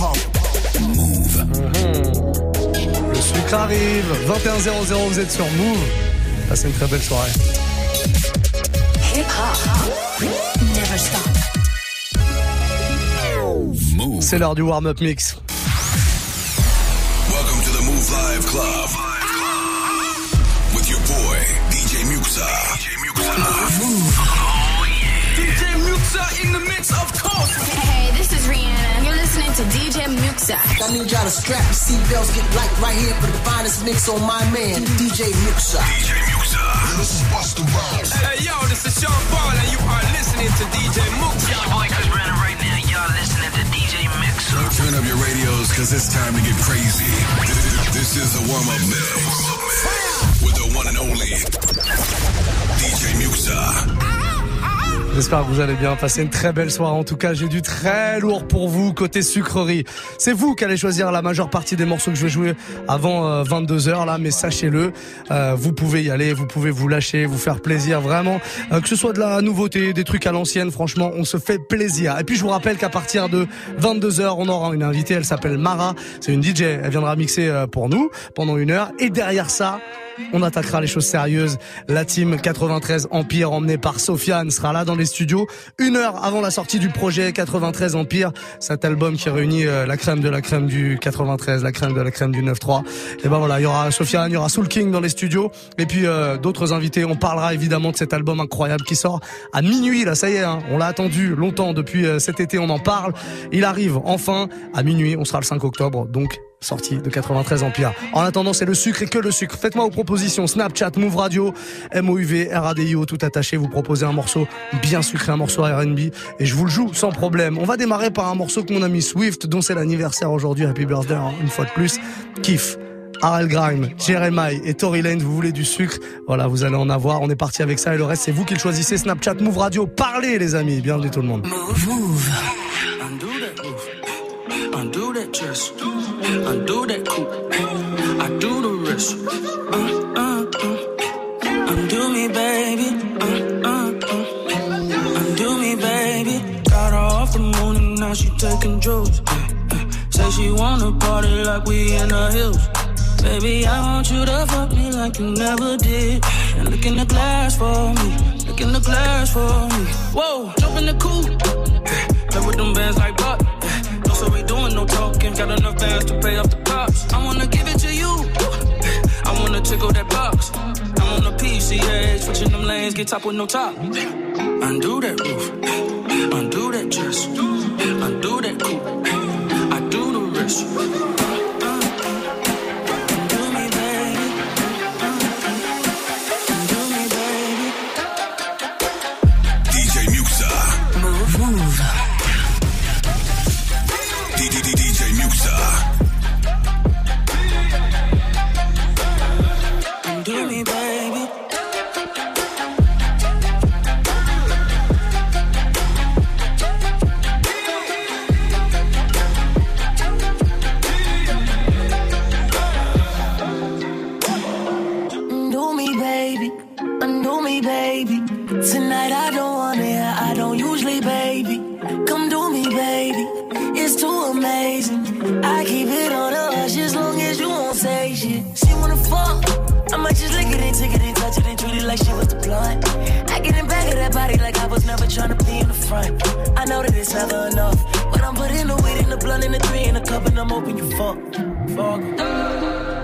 Move. Le sucre arrive. 21.00, vous êtes sur Move. Passez une très belle soirée. C'est l'heure du warm-up mix. Welcome to the Move Live Club. With your boy, DJ Muxa. DJ Muxa. DJ Muxa in the mix, of course. Hey, this is Rihanna. You're listening to DJ Muxxa. I need y'all to strap your seatbelts, get light right here for the finest mix on my man, DJ Muxxa. DJ Muxxa. This is Busta Rhymes. Hey, yo, this is Sean Paul, and you are listening to DJ Muxxa. Yo, boy, Chris Brennan right now. Y'all listening to DJ Mix. Turn up your radios, cause it's time to get crazy. This is the warm-up mix. With the one and only DJ Muxxa. Ah. J'espère que vous allez bien passer une très belle soirée. En tout cas, j'ai du très lourd pour vous côté sucrerie. C'est vous qui allez choisir la majeure partie des morceaux que je vais jouer avant 22h là, mais sachez-le, euh, vous pouvez y aller, vous pouvez vous lâcher, vous faire plaisir vraiment. Euh, que ce soit de la nouveauté, des trucs à l'ancienne, franchement, on se fait plaisir. Et puis je vous rappelle qu'à partir de 22h, on aura une invitée, elle s'appelle Mara, c'est une DJ, elle viendra mixer euh, pour nous pendant une heure. Et derrière ça, on attaquera les choses sérieuses. La team 93 Empire emmenée par Sofiane sera là dans les studios une heure avant la sortie du projet 93 Empire, cet album qui réunit euh, la crème de la crème du 93, la crème de la crème du 9-3. Et ben voilà, il y aura Sofiane, il y aura Soul King dans les studios et puis euh, d'autres invités. On parlera évidemment de cet album incroyable qui sort à minuit là, ça y est, hein, on l'a attendu longtemps depuis euh, cet été, on en parle. Il arrive enfin à minuit, on sera le 5 octobre, donc sortie de 93 Empire. En attendant, c'est le sucre et que le sucre. Faites-moi vos propositions. Snapchat, Move Radio, MOUV, RADIO, tout attaché. Vous proposez un morceau bien sucré, un morceau R&B. Et je vous le joue sans problème. On va démarrer par un morceau que mon ami Swift, dont c'est l'anniversaire aujourd'hui. Happy birthday, hein, une fois de plus. Kiff. Harel Grime, Jeremiah et Tory Lane, vous voulez du sucre? Voilà, vous allez en avoir. On est parti avec ça et le reste, c'est vous qui le choisissez. Snapchat, Move Radio, parlez les amis. Bienvenue tout le monde. Move. Undo that roof. Undo that dress. Undo that coupe. I do the rest. Uh, uh, uh. Undo me, baby. Uh, uh, uh. Undo me, baby. Got her off the moon and now she taking drugs. Uh, uh. Say she wanna party like we in the hills. Baby, I want you to fuck me like you never did. And look in the glass for me. Look in the glass for me. Whoa, jump in the coupe. Play with them bands like. No, talking. Got enough bands to pay off the cops. I wanna give it to you. I wanna tickle that box. I'm on the PCA, switching them lanes, get top with no top. Undo that roof. Undo that dress. Undo that coupe. I do the rest. Just lick it and take it and touch it and treat it like she was the blunt. I get in back of that body like I was never trying to be in the front. I know that it's never enough. But I'm putting the weed in the blunt in the three in the cup and I'm hoping you fuck. Fuck.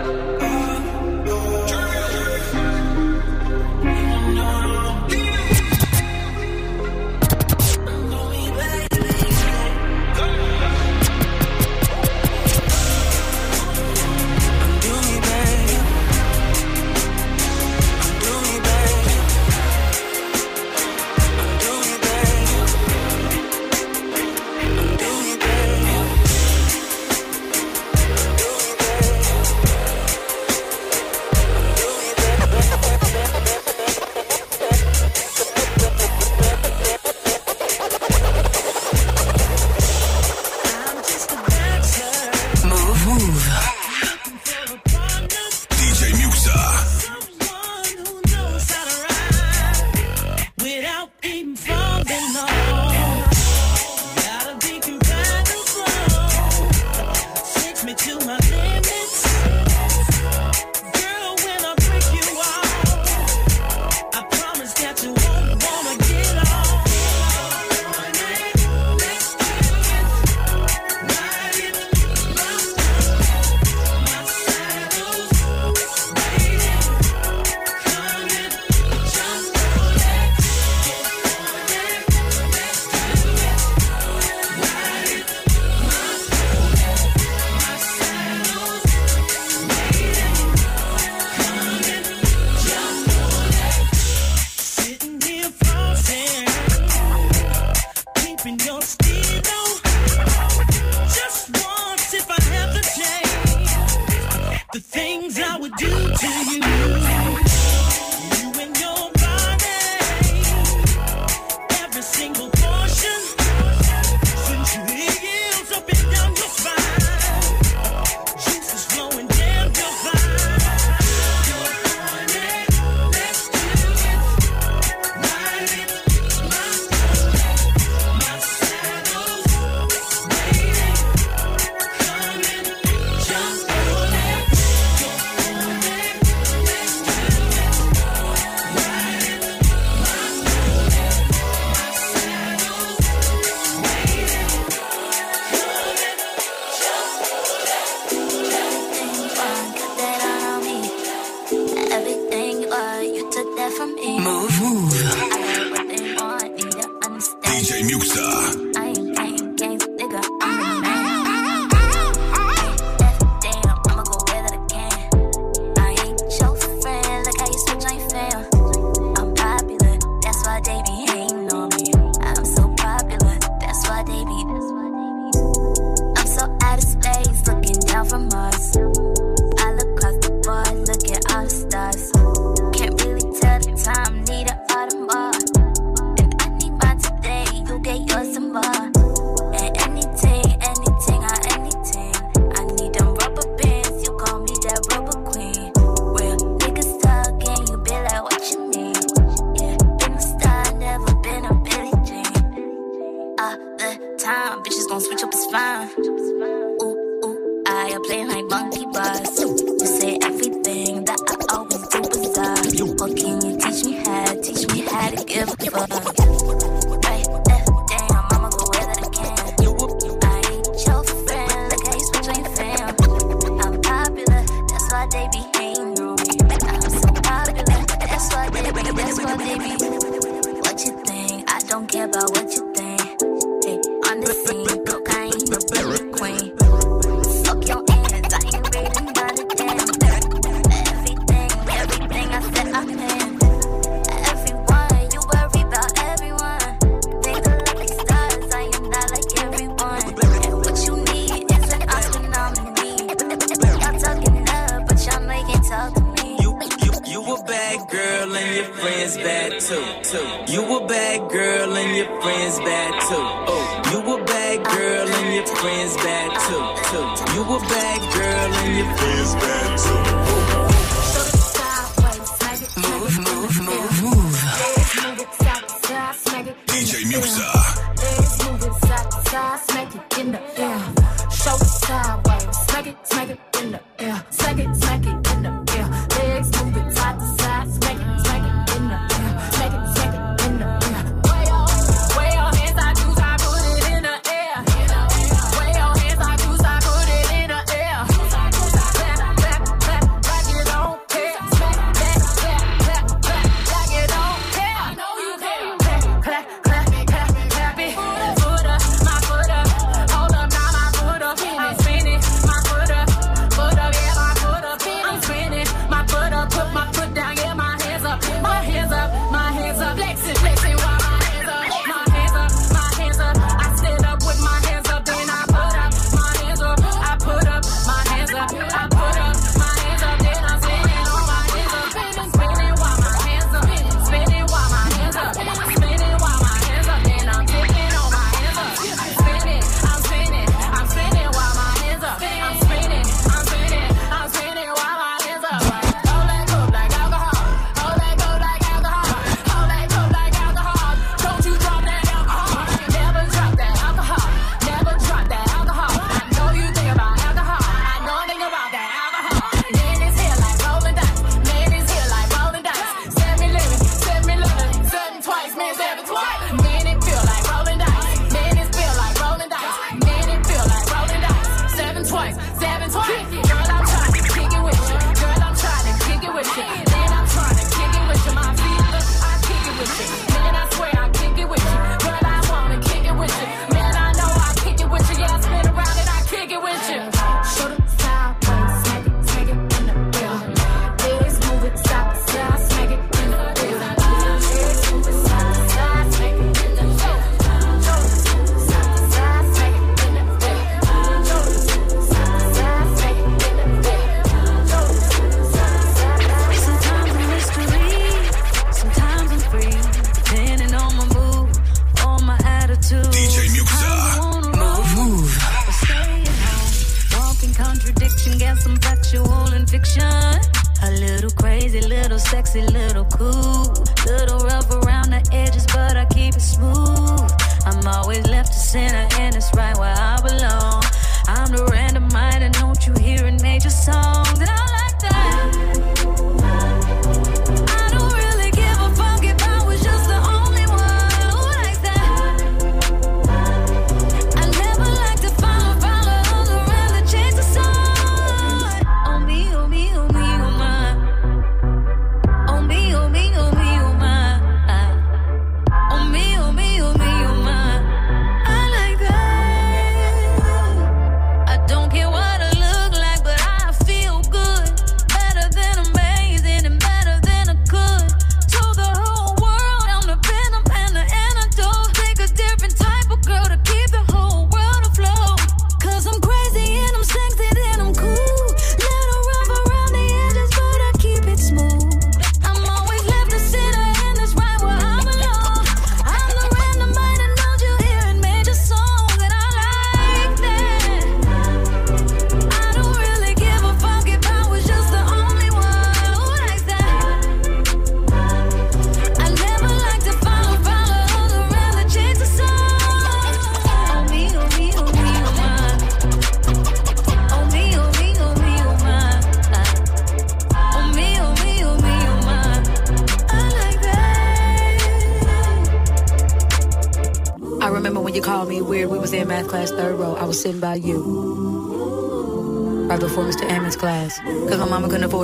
just fine. Ooh, ooh, I play like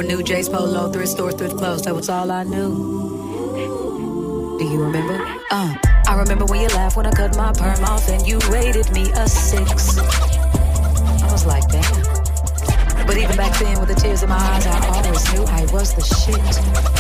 More new J's Polo, thrift store, thrift clothes. That was all I knew. Do you remember? Uh, I remember when you laughed when I cut my perm off and you rated me a six. I was like, damn. But even back then, with the tears in my eyes, I always knew I was the shit.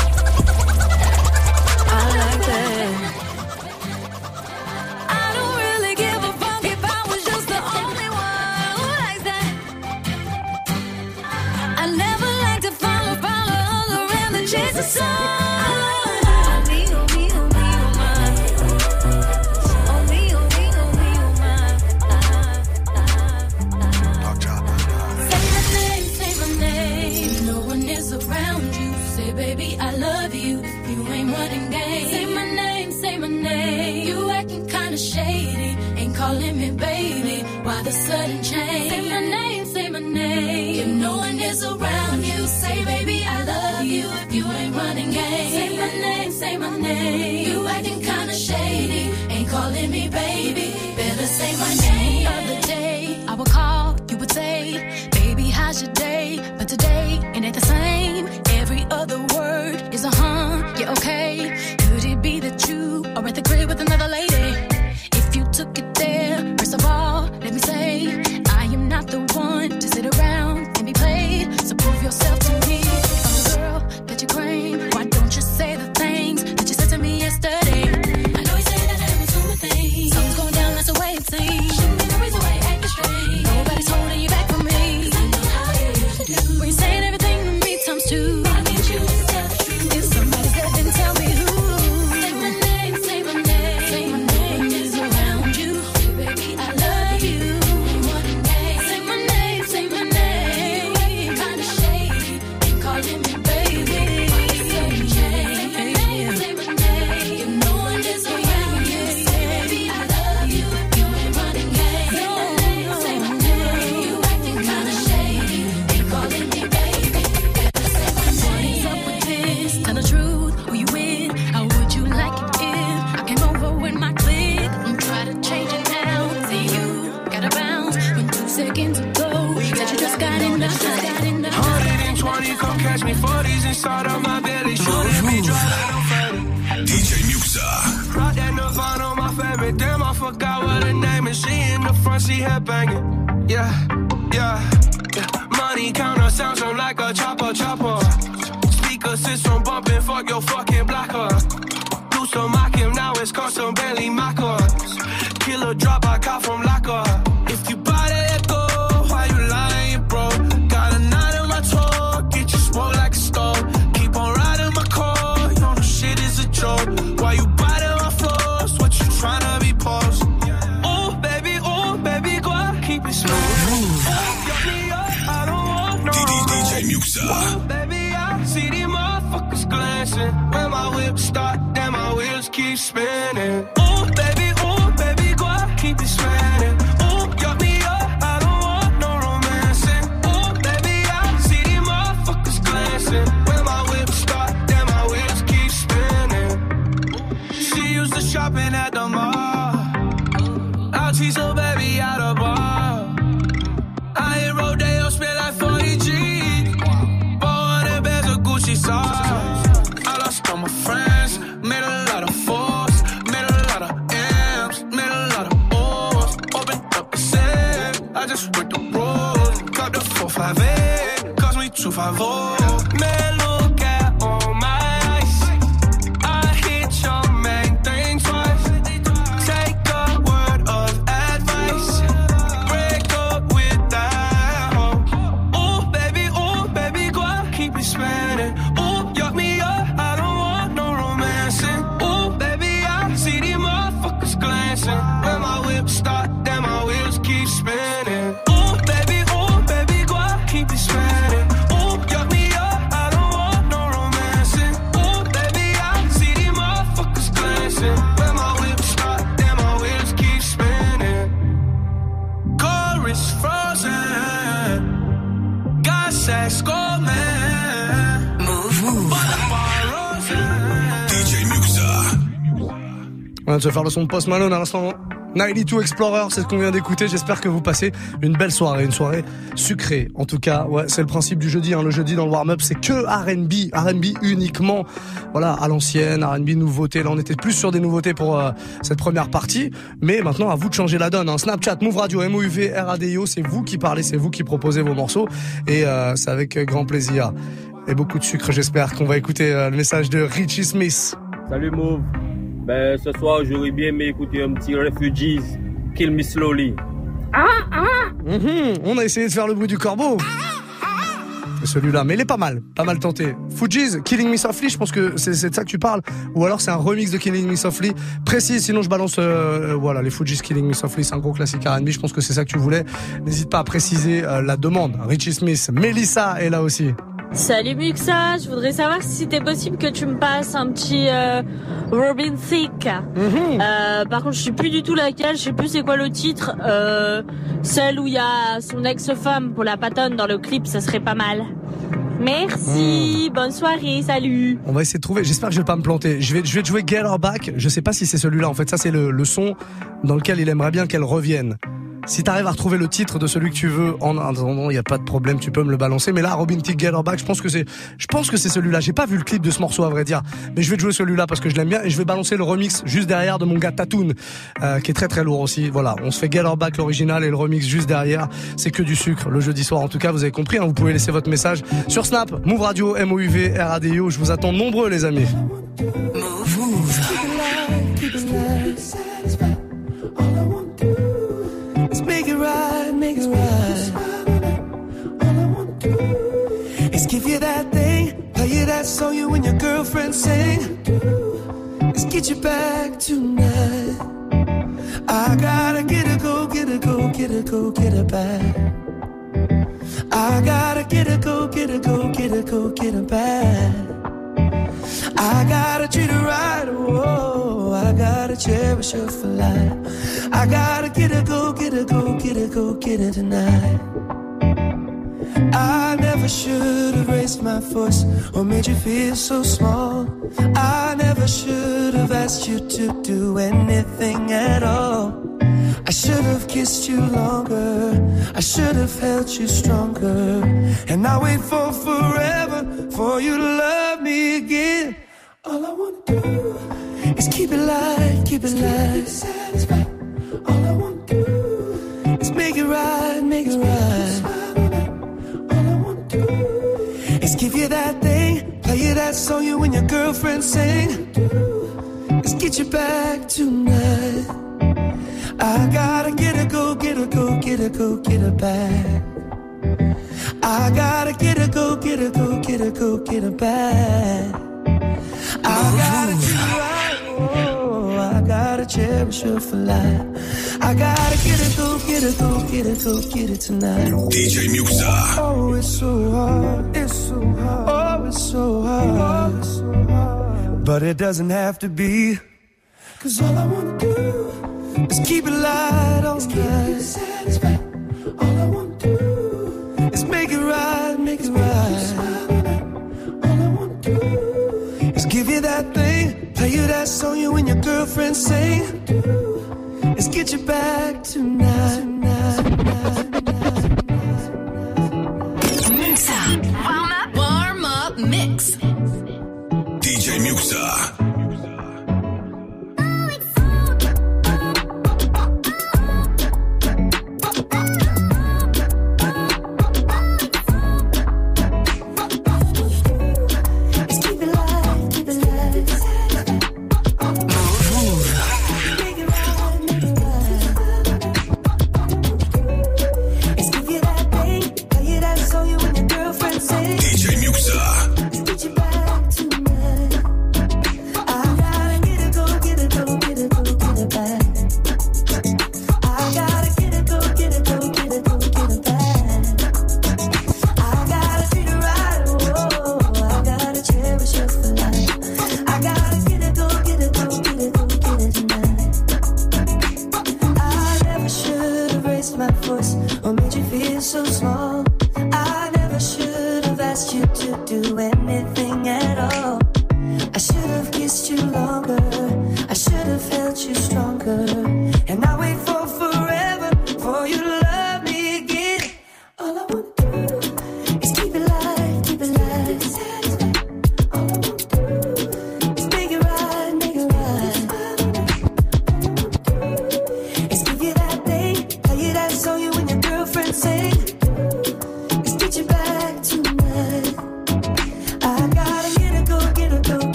faire le son de Post Malone à l'instant. 92 Explorer, c'est ce qu'on vient d'écouter. J'espère que vous passez une belle soirée, une soirée sucrée. En tout cas, ouais, c'est le principe du jeudi. Hein. Le jeudi dans le warm-up, c'est que R&B, R&B uniquement. Voilà, à l'ancienne, R&B nouveauté. Là, on était plus sur des nouveautés pour euh, cette première partie, mais maintenant, à vous de changer la donne. Hein. Snapchat, Move Radio, MOUV, RADIO, c'est vous qui parlez, c'est vous qui proposez vos morceaux, et euh, c'est avec grand plaisir et beaucoup de sucre. J'espère qu'on va écouter euh, le message de Richie Smith. Salut Mauve. Ben, ce soir, j'aurais bien aimé écouter un petit Refugees, Kill Me Slowly. Ah, ah Mhm, On a essayé de faire le bruit du corbeau. C'est Celui-là, mais il est pas mal, pas mal tenté. Fuji's, Killing Me Softly, je pense que c'est c'est de ça que tu parles. Ou alors c'est un remix de Killing Me Softly. Précis, sinon je balance, euh, euh, voilà, les Fuji's Killing Me Softly, c'est un gros classique R&B, je pense que c'est ça que tu voulais. N'hésite pas à préciser euh, la demande. Richie Smith, Melissa est là aussi. Salut Muxa, je voudrais savoir si c'était possible que tu me passes un petit euh, Robin Thicke. Euh, par contre, je sais plus du tout laquelle, je sais plus c'est quoi le titre. Euh, celle où il y a son ex-femme pour la patonne dans le clip, ça serait pas mal. Merci, bonne soirée, salut. On va essayer de trouver. J'espère que je vais pas me planter. Je vais, je vais te jouer Get Her Back. Je sais pas si c'est celui-là. En fait, ça c'est le, le son dans lequel il aimerait bien qu'elle revienne. Si t'arrives à retrouver le titre de celui que tu veux en attendant, il y a pas de problème, tu peux me le balancer. Mais là, Robin Thicke Get Her Back, je pense que c'est, je pense que c'est celui-là. J'ai pas vu le clip de ce morceau à vrai dire, mais je vais te jouer celui-là parce que je l'aime bien et je vais balancer le remix juste derrière de mon gars Tatoon, euh, qui est très très lourd aussi. Voilà, on se fait Get Her Back l'original et le remix juste derrière. C'est que du sucre le jeudi soir. En tout cas, vous avez compris. hein, vous pouvez laisser votre message sur Snap, Move Radio, M O U V R A D I O. Je vous attends nombreux les amis. Make it right. All I want to do is give you that thing, play you that song you and your girlfriend sing. Let's get you back tonight. I gotta get a go, get a go, get a go, get her back. I gotta get a go, get a go, get a go, get her back. I gotta treat her right, whoa. I gotta cherish her for life. I gotta get her, go, get her, go, get her, go, get her tonight. I never should have raised my voice or made you feel so small. I never should have asked you to do anything at all. I should have kissed you longer. I should have held you stronger. And I wait for forever for you to love me again. All I wanna do is keep it light, keep it light. All I wanna do is make it right, make it right. All I wanna do is give you that thing, play you that song you and your girlfriend sing. Let's get you back tonight. I gotta get her, go, get her, go, get her, go, get her back. I gotta get her, go, get her, go, get her, go, get her back. I gotta right, oh, I gotta cherish her for life. I gotta get her, go, get her, go, get her, go, get her tonight. DJ Muxxa. Oh, it's so hard, it's so hard, oh, it's so hard, oh, it's so hard. But it doesn't have to be, cause all I wanna do is keep it light all night. You that song you and your girlfriend sing. Let's get you back tonight. Muxxa.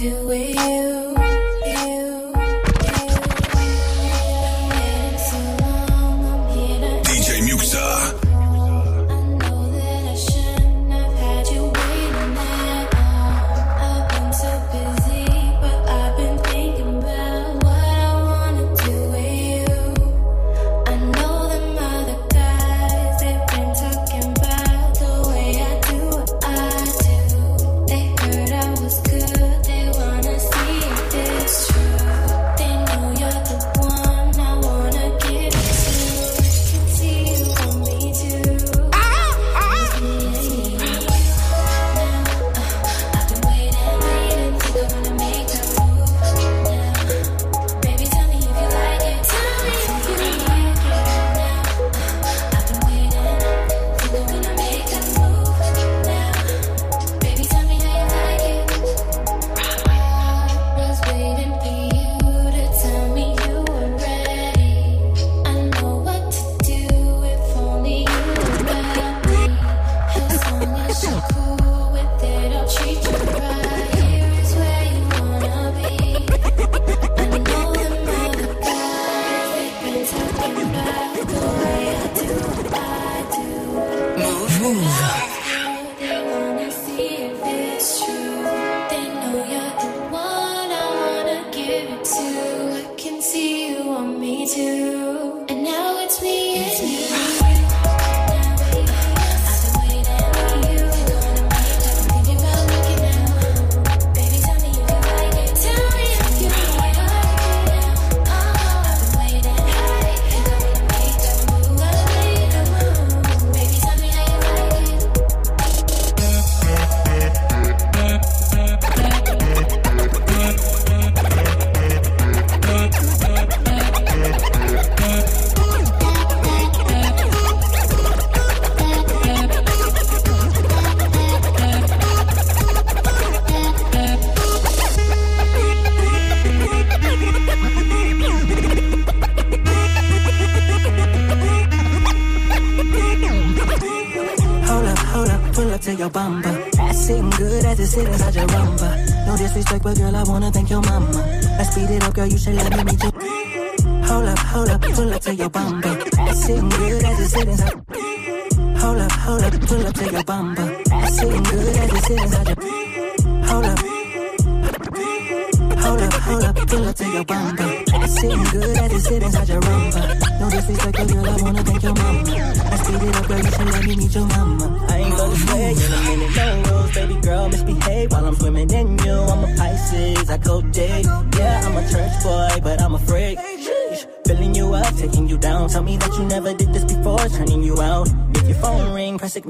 do it.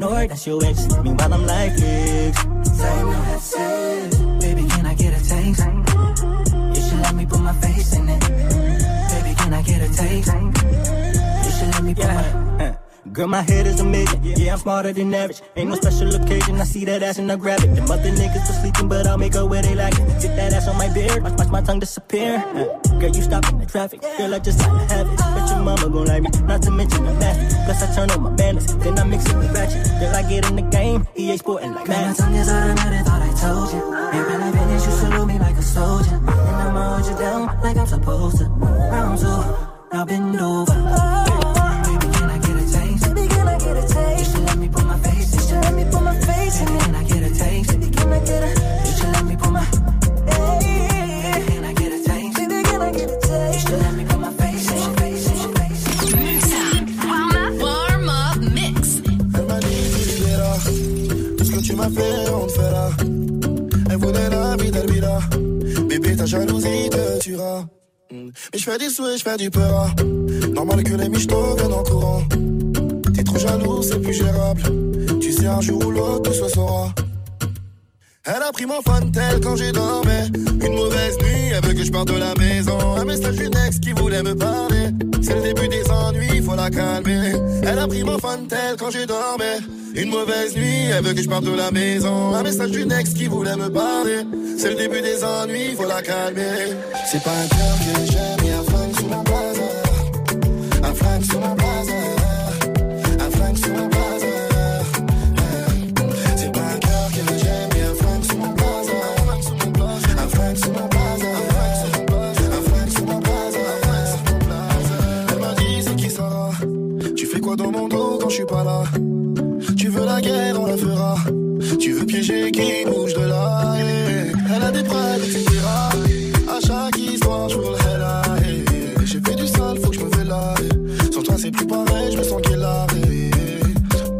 ignore it, that's your ex. Meanwhile, I'm like, next I baby, can I get a taste? You should let me put my face in it. Baby, can I get a taste? You should let me put yeah. my. Girl, my head is a million. Yeah, I'm smarter than average. Ain't no special occasion. I see that ass and I grab it. The other niggas are sleeping, but I'll make her where they like it. Get that ass on my beard. Watch, watch my tongue disappear. Uh. Girl, you stop in the traffic. Girl, I just gotta have it. Bet your mama gon' like me, not to mention the last. Plus, I turn on my manners, then I mix it with ratchet. Girl, I get in the game, EA sporting like that. My tongue is automatic, thought I told you. And when I finish, you salute me like a soldier. And I'ma hold you down like I'm supposed to. Round two, now bend over. Ta jalousie te tuera. Mais je fais du souhait, je fais du peur. Normal que les michtos viennent en courant. T'es trop jaloux, c'est plus gérable. Tu sais, un jour ou l'autre, tout se saura. Elle a pris mon tel quand j'ai dormi. Une mauvaise nuit, elle veut que je parte de la maison. Un message d'une ex qui voulait me parler. C'est le début des ennuis, faut la calmer. Elle a pris mon tel quand j'ai dormi. Une mauvaise nuit, elle veut que je parte de la maison. Un message d'une ex qui voulait me parler. C'est le début des ennuis, faut la calmer. C'est pas un cœur que j'aime, y'a un flingue sous mon bazar. Un flingue sous mon bazar. Un flingue sous mon bazar. dans mon dos quand je suis pas là? La guerre, on la fera. Tu veux piéger qui bouge de là. Elle a des bras, etc. À chaque histoire, je le J'ai fait du sale, faut que je me fais là. Sans toi, c'est plus pareil, je me sens qu'elle a.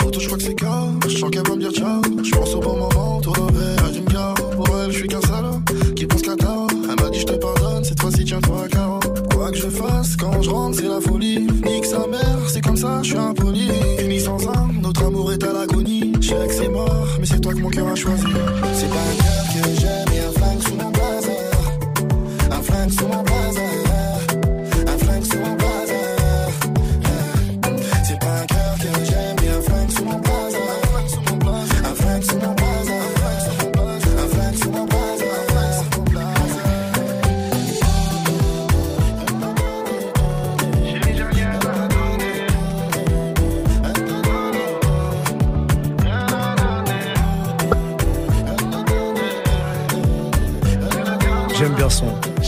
Auto, je crois que c'est calme. Je sens qu'elle va me dire ciao. Je pense au bon moment, revers, elle me garde. Pour elle, je suis qu'un salaud qui pense qu'à tard. Elle m'a dit, je te pardonne, cette fois-ci, tiens-toi à carreau. Quoi que je fasse, quand je rentre, c'est la folie. Nique sa mère, c'est comme ça, je suis impoli. Sais que c'est mort, mais c'est toi que mon cœur a choisi. C'est pas un cœur que j'aime et un flingue sous mon blazer. Un flingue sous mon blazer.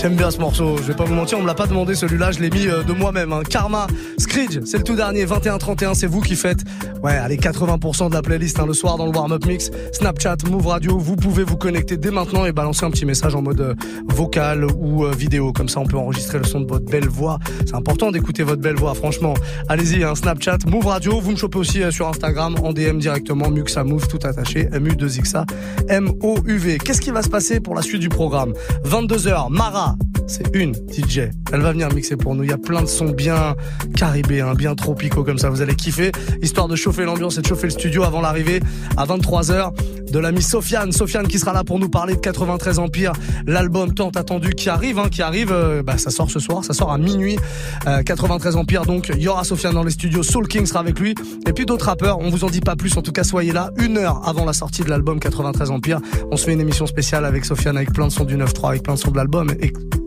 J'aime bien ce morceau. Je vais pas vous mentir, on me l'a pas demandé celui-là, je l'ai mis euh, de moi-même. hein. Karma, Screech, c'est le tout dernier, 21-31, c'est vous qui faites. Ouais, allez, 80% de la playlist hein, le soir dans le warm-up mix. Snapchat, Move Radio, vous pouvez vous connecter dès maintenant et balancer un petit message en mode euh, vocal ou euh, vidéo. Comme ça, on peut enregistrer le son de votre belle voix. C'est important d'écouter votre belle voix, franchement. Allez-y, hein, Snapchat, Move Radio. Vous me chopez aussi sur Instagram, en DM directement, Muxa Move, tout attaché, MU2XA, M-O-U-V. Qu'est-ce qui va se passer pour la suite du programme? 22h, Mara, c'est une DJ. Elle va venir mixer pour nous. Il y a plein de sons bien caribéens, bien tropicaux comme ça. Vous allez kiffer. Histoire de chauffer l'ambiance et de chauffer le studio avant l'arrivée à 23h de l'ami Sofiane. Sofiane qui sera là pour nous parler de 93 Empire, l'album tant attendu qui arrive, hein, qui arrive. euh, bah, ça sort ce soir, ça sort à minuit. Euh, 93 Empire. Donc il y aura Sofiane dans les studios. Soul King sera avec lui. Et puis d'autres rappeurs. On vous en dit pas plus. En tout cas, soyez là une heure avant la sortie de l'album 93 Empire. On se fait une émission spéciale avec Sofiane avec plein de sons du 9-3, avec plein de sons de l'album.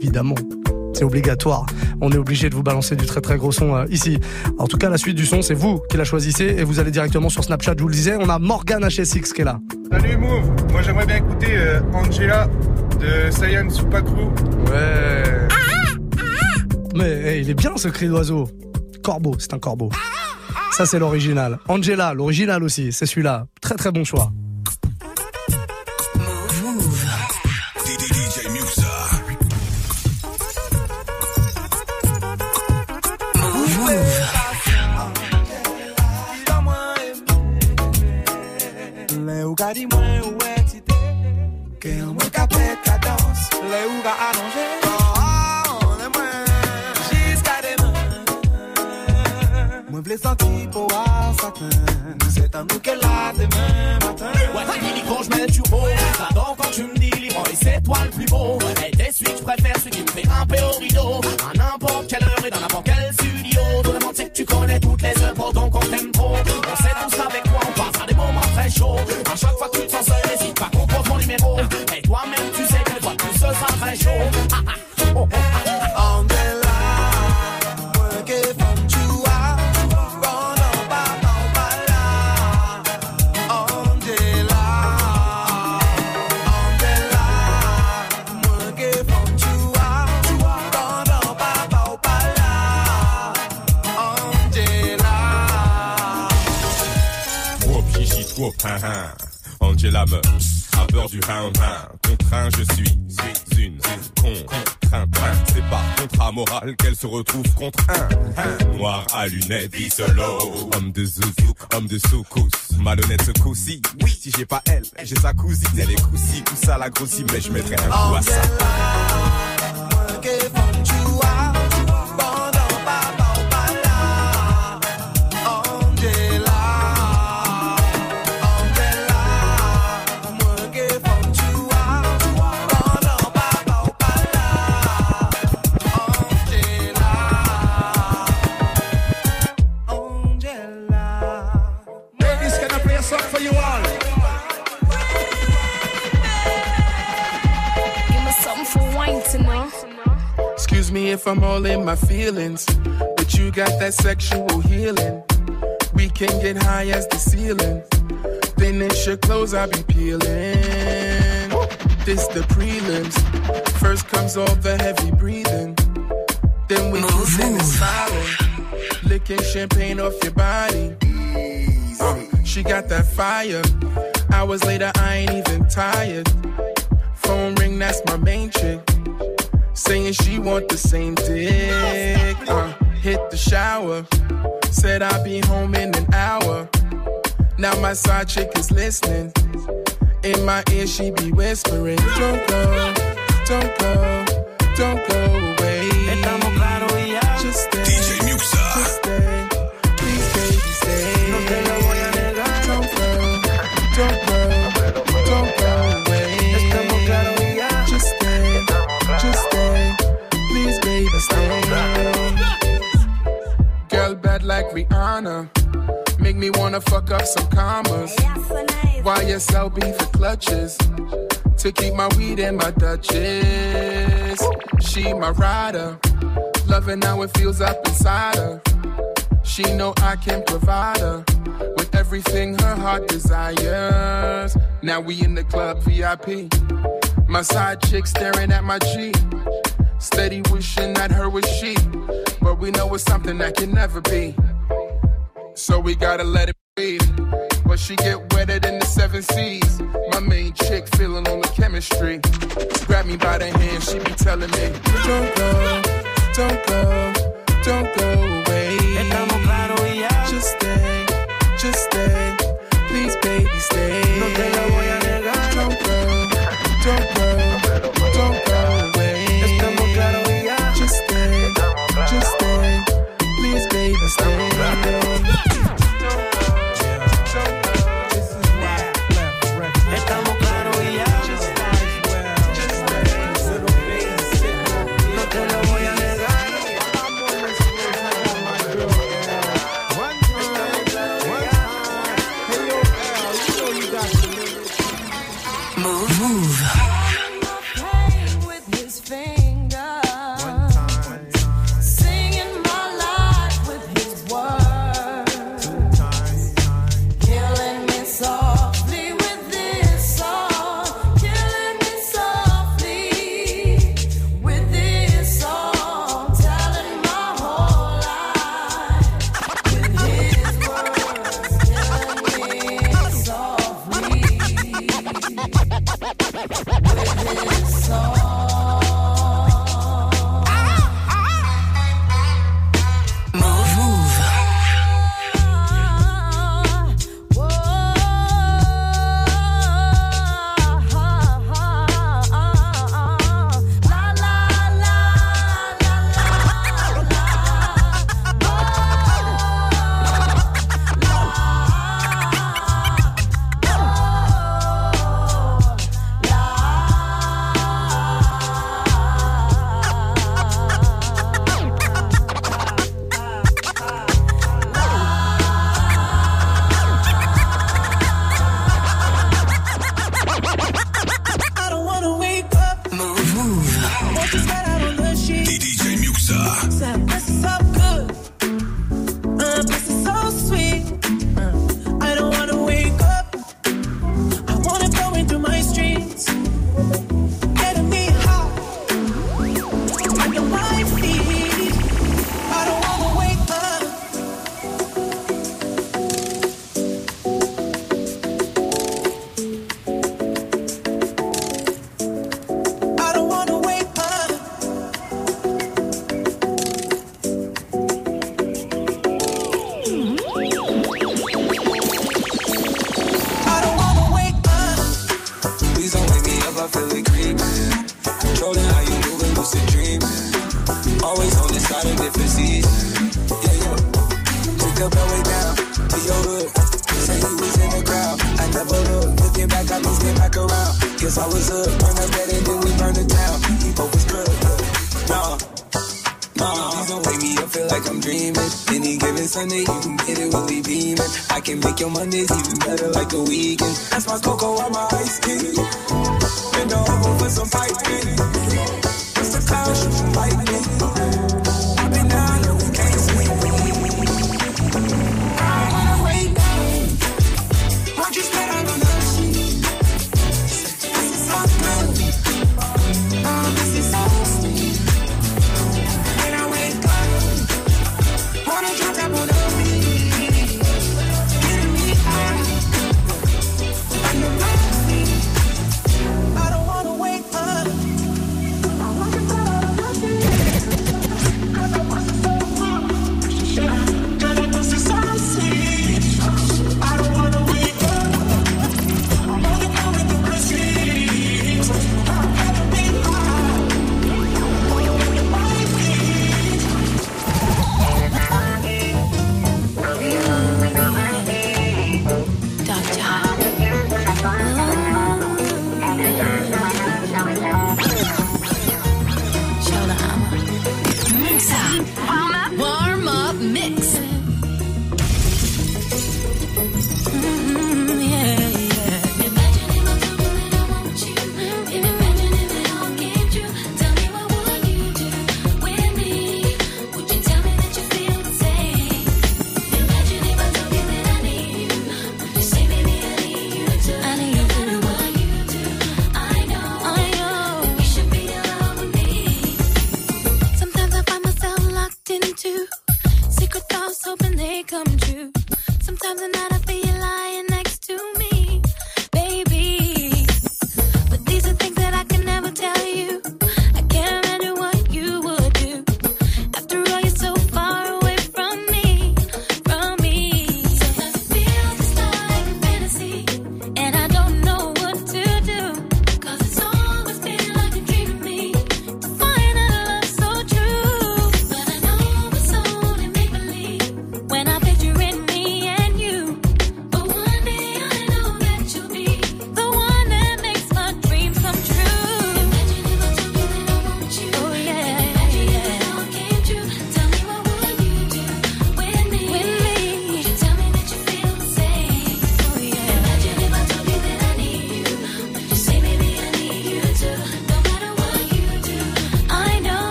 Évidemment. C'est obligatoire. On est obligé de vous balancer du très très gros son euh, ici. En tout cas, la suite du son, c'est vous qui la choisissez et vous allez directement sur Snapchat. Je vous le disais, on a Morgan HSX qui est là. Salut Move, moi j'aimerais bien écouter euh, Angela de Saiyan Supakru. Ouais. Mais hey, il est bien ce cri d'oiseau. Corbeau, c'est un corbeau. Ça c'est l'original. Angela, l'original aussi, c'est celui-là. Très très bon choix. J'ai sa cousine. Elle est coussi, tout la grossit, mais je mettrai un coup à ça. All in my feelings, but you got that sexual healing. We can get high as the ceiling. Finish your clothes, I'll be peeling. This the prelims. First comes all the heavy breathing. Then we kiss and it's silent. Licking champagne off your body. Uh, she got that fire. Hours later, I ain't even tired. Phone ring, that's my main chick. Saying she want the same dick. Uh, hit the shower. Said I'll be home in an hour. Now my side chick is listening. In my ear, she be whispering, Don't go, don't go, don't go away. Just stay, Rihanna. Make me wanna fuck up some commas. YSL be for clutches. To keep my weed in my Dutchess. She my rider. Loving how it feels up inside her. She know I can provide her with everything her heart desires. Now we in the club VIP. My side chick staring at my G. Steady wishing that her was she. But we know it's something that can never be. So we gotta let it breathe. But she get wetter than the seven seas. My main chick feeling on the chemistry. Grab me by the hand, she be telling me, Don't go, don't go, don't go away. Just stay, just stay. Please, baby, stay. Don't go, don't go, don't go away. Just stay, just stay. Please, baby, stay.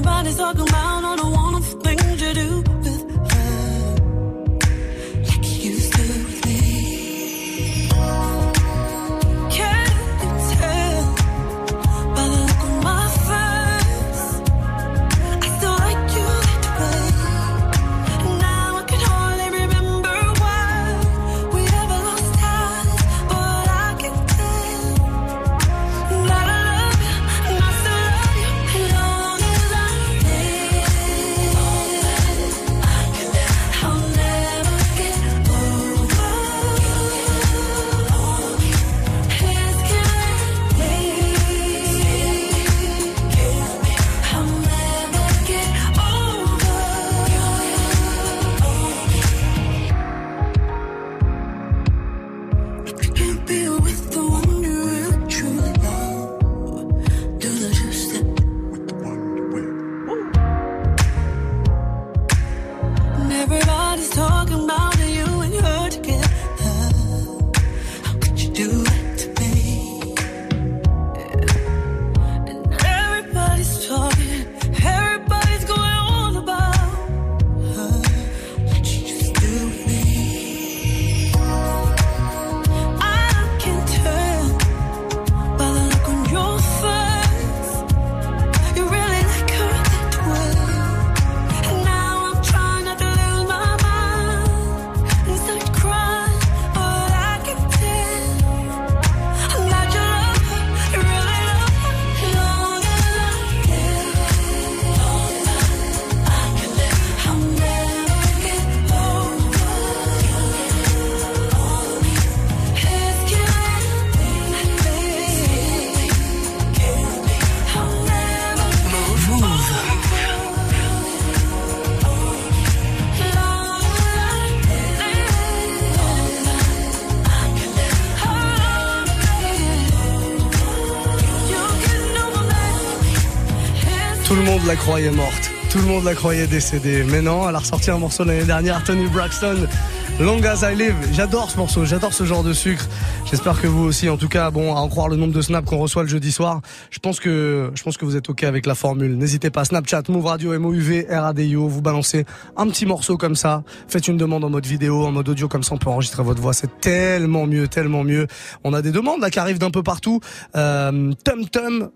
Everybody's talking about la croyait morte. Tout le monde la croyait décédée. Mais non, elle a ressorti un morceau l'année dernière, Tony Braxton, Long as I Live. J'adore ce morceau, j'adore ce genre de sucre. J'espère que vous aussi, en tout cas, bon, à en croire le nombre de snaps qu'on reçoit le jeudi soir. Je pense que, je pense que vous êtes ok avec la formule. N'hésitez pas, Snapchat, Move Radio, MOUV, RADIO, vous balancez un petit morceau comme ça. Faites une demande en mode vidéo, en mode audio, comme ça on peut enregistrer votre voix. C'est tellement mieux, tellement mieux. On a des demandes là qui arrivent d'un peu partout. Euh, Tum Tum.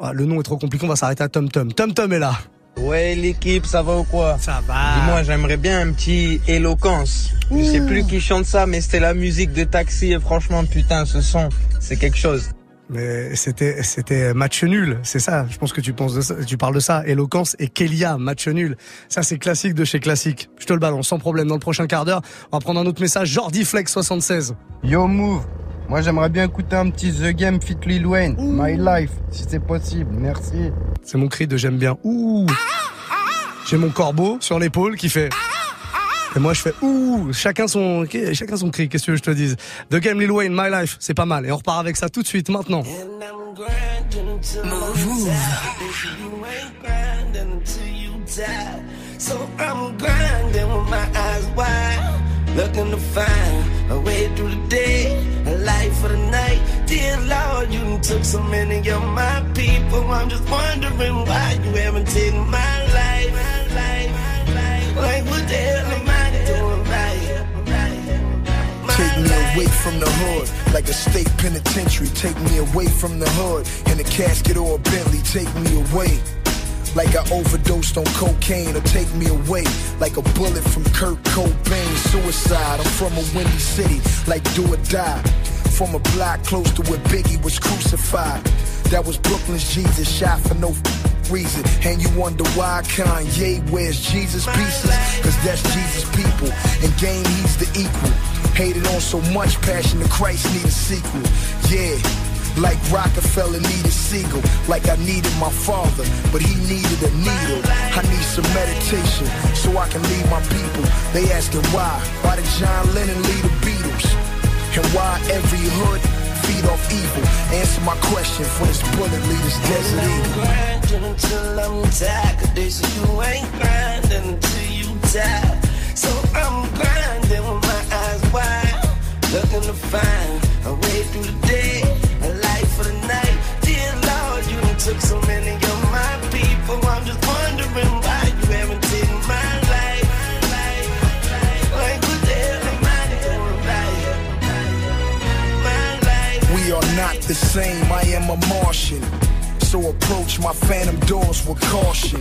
Ah, le nom est trop compliqué, on va s'arrêter à Tum Tum. Tum Tum est là. Ouais l'équipe, ça va ou quoi Ça va. Dis-moi, j'aimerais bien un petit éloquence. Je sais plus qui chante ça, mais c'était la musique de Taxi et franchement, putain, ce son, c'est quelque chose. Mais c'était c'était match nul, c'est ça. Je pense que tu penses de ça, tu parles de ça. Éloquence et Kelia, match nul. Ça c'est classique de chez classique. Je te le balance sans problème dans le prochain quart d'heure. On va prendre un autre message. Jordi Flex 76. Yo Move, moi j'aimerais bien écouter un petit The Game Fit Lil Wayne, My Life, si c'est possible, merci. C'est mon cri de j'aime bien. Ouh. J'ai mon corbeau sur l'épaule qui fait. Et moi je fais ouh, chacun son, chacun son cri. Qu'est-ce que je te dise? The Game Lil Wayne, My Life, c'est pas mal. Et on repart avec ça tout de suite maintenant. So Looking to find a way through the day, a life for the night. Dear Lord, you took so many of my people. I'm just wondering why you haven't taken my life. Like what the hell am I doing right? Take me away from the hood, like a state penitentiary. Take me away from the hood, in a casket or a Bentley. Take me away. Like I overdosed on cocaine or take me away like a bullet from Kurt Cobain. Suicide, I'm from a windy city, like do or die. From a block close to where Biggie was crucified. That was Brooklyn's Jesus, shot for no reason. And you wonder why Kanye wears Jesus pieces? Cause that's Jesus' people. And game, he's the equal. Hated on so much, Passion of Christ need a sequel. Yeah. Like Rockefeller needed Siegel, like I needed my father, but he needed a needle. I need some meditation so I can lead my people. They asking why? Why did John Lennon lead the Beatles? And why every hood feed off evil? Answer my question for this bullet lead this desert eagle. grinding until I'm tired. 'cause they say you ain't grinding until you die. So I'm grinding with my eyes wide, looking to find a way through the day, took so many of my people. I'm just wondering why you haven't taken my life. My life. We are not the same, I am a Martian. So approach my phantom doors with caution.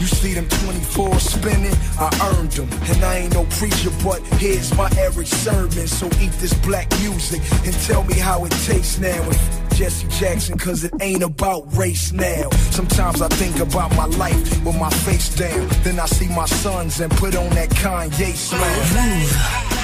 You see them 24 spinning, I earned them. And I ain't no preacher, but here's my Erick Sermon. So eat this black music and tell me how it tastes now. Jesse Jackson, cause it ain't about race now. Sometimes I think about my life with my face down. Then I see my sons and put on that Kanye smile.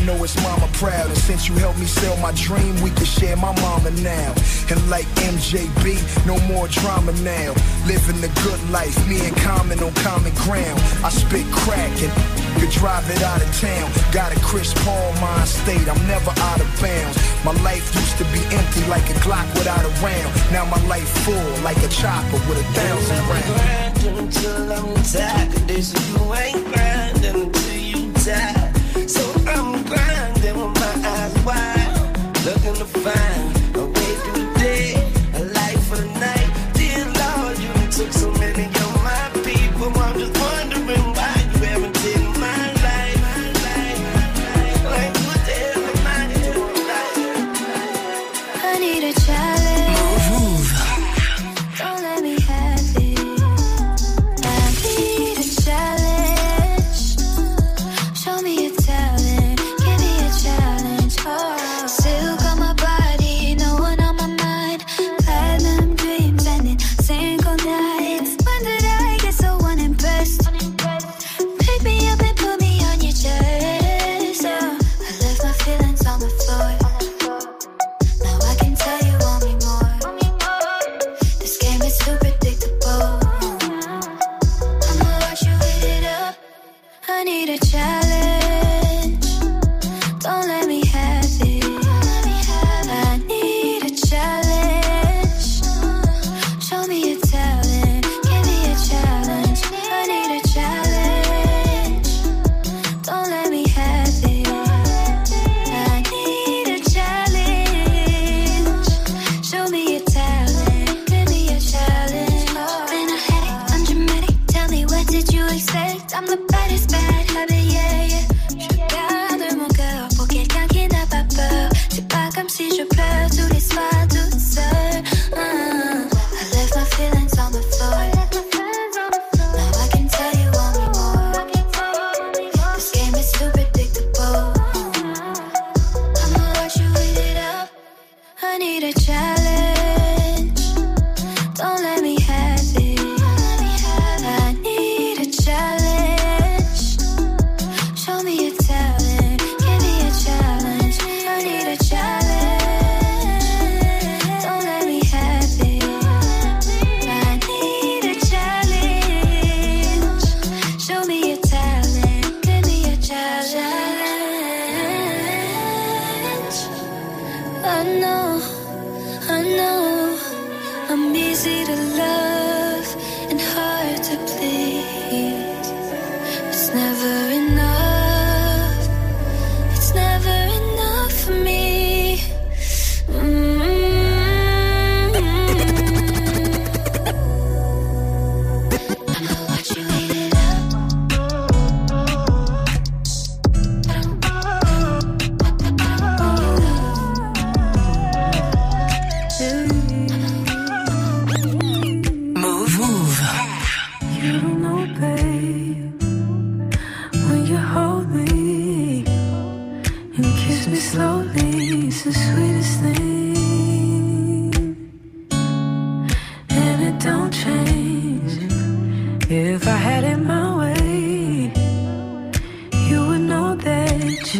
I know it's mama proud. And since you helped me sell my dream, we can share my mama now. And like MJB, no more drama now. Living the good life, me and Common on common ground. I spit crack and could drive it out of town. Got a Chris Paul mind state, I'm never out of bounds. My life used to be empty like a Glock without a round. Now my life full like a chopper with a thousand rounds. until I'm tired. say you ain't grinding until you die. To find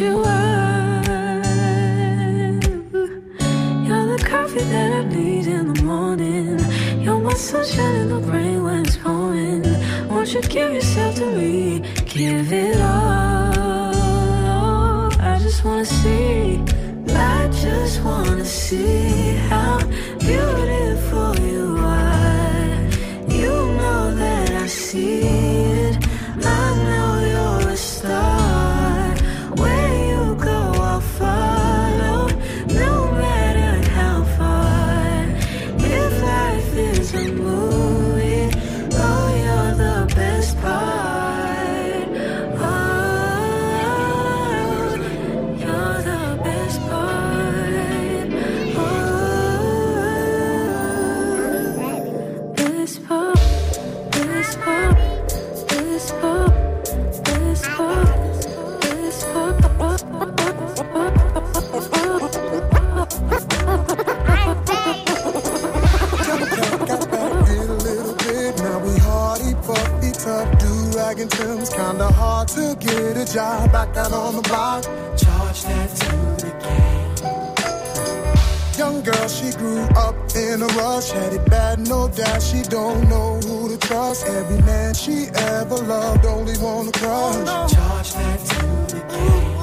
you are. You're the coffee that I need in the morning. You're my sunshine in the rain when it's pouring. Won't you give yourself to me? Give it all. I just wanna see. I just wanna see how beautiful. Seems kinda hard to get a job back out on the block. Charge that to the game. Young girl, she grew up in a rush, had it bad, no doubt. She don't know who to trust. Every man she ever loved only wanna crush. Oh, no. Charge that to the game.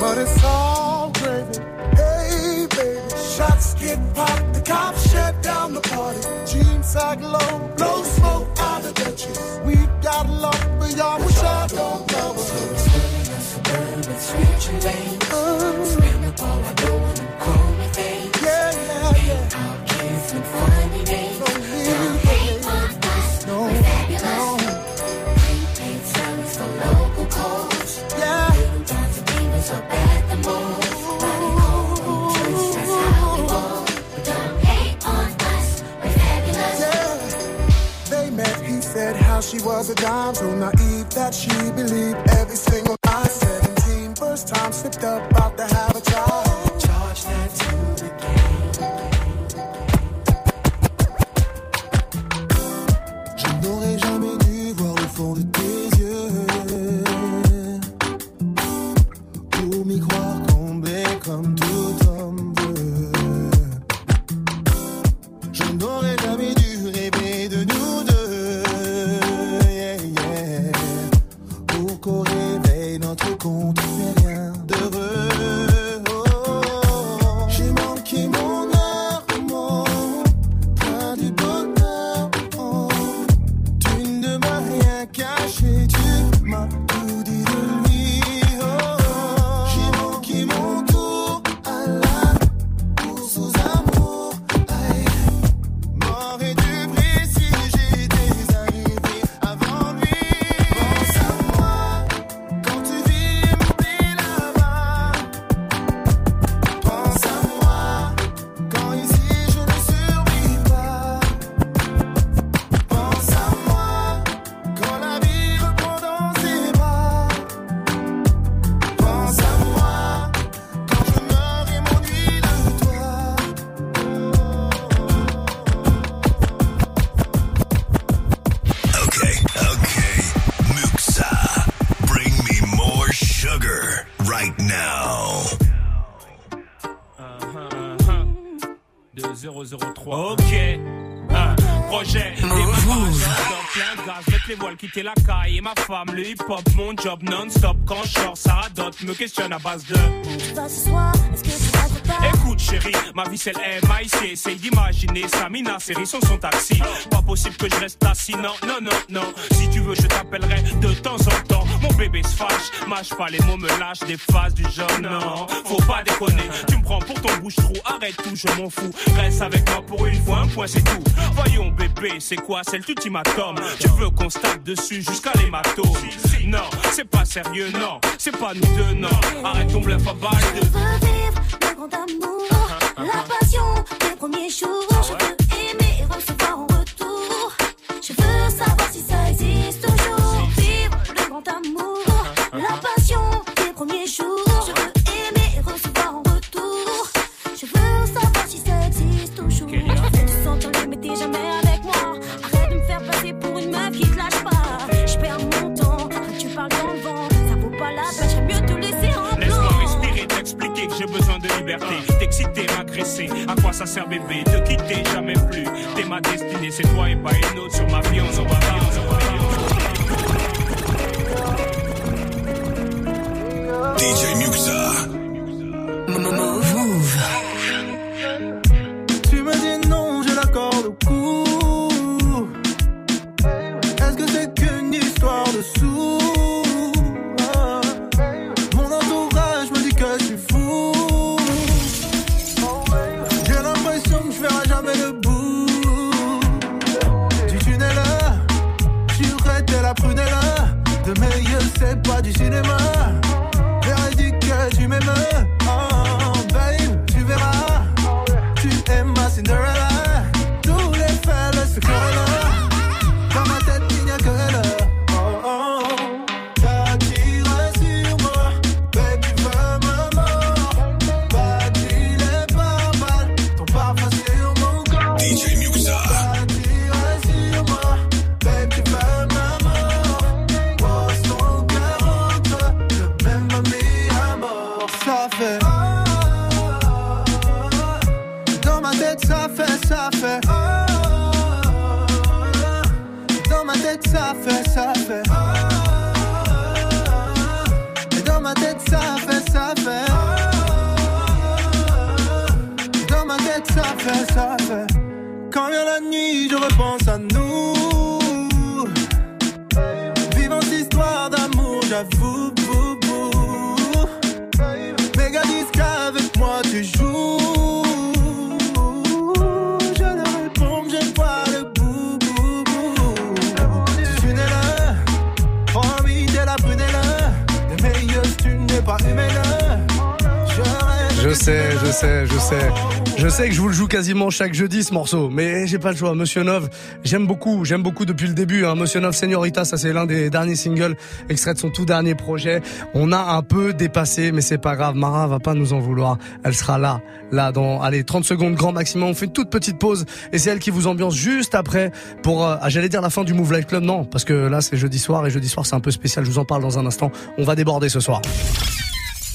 But it's all gravy, hey baby. Shots get popped, the cops shut down the party. Jeans sag low, blow smoke out of the ditches. We got love for y'all. Wish I don't know. Suburban, suburban, switching. Spin the ball. so naive that she believed Uh-huh. Uh-huh. Uh-huh. now. Ok. Projet. Plein gaz, mettre les voiles, quitter la caille ma femme, le hip hop, mon job non-stop. Quand je sors, ça dote, me questionne à base de. Écoute chérie, ma vie c'est MIC Essaye d'imaginer Samina, série sans son taxi Pas possible que je reste assis, non, non, non, non. Si tu veux je t'appellerai de temps en temps. Mon bébé se fâche, mâche pas les mots me lâche Des phases du genre non. Faut pas déconner, tu me prends pour ton bouche-trou Arrête tout, je m'en fous. Reste avec moi pour une fois, un point c'est tout. Voyons bébé, c'est quoi, c'est l'ultimatum Tu veux qu'on tape dessus jusqu'à l'hématome. Non, c'est pas sérieux, non. C'est pas nous deux, non. Arrête ton bluff à balle le grand amour, la passion des premiers jours. Je veux ça sert, bébé Te quitter jamais plus. T'es ma destinée, c'est toi et pas une autre. Sur ma vie, on s'en va bien, c'est pas quasiment chaque jeudi ce morceau, mais j'ai pas le choix. Monsieur Nov, j'aime beaucoup, j'aime beaucoup depuis le début. Hein. Monsieur Nov Señorita, ça c'est l'un des derniers singles extraits de son tout dernier projet. On a un peu dépassé, mais c'est pas grave. Mara va pas nous en vouloir. Elle sera là, là dans, allez, 30 secondes grand maximum. On fait une toute petite pause et c'est elle qui vous ambiance juste après pour, euh, j'allais dire la fin du Move Life Club. Non, parce que là c'est jeudi soir et jeudi soir c'est un peu spécial. Je vous en parle dans un instant. On va déborder ce soir.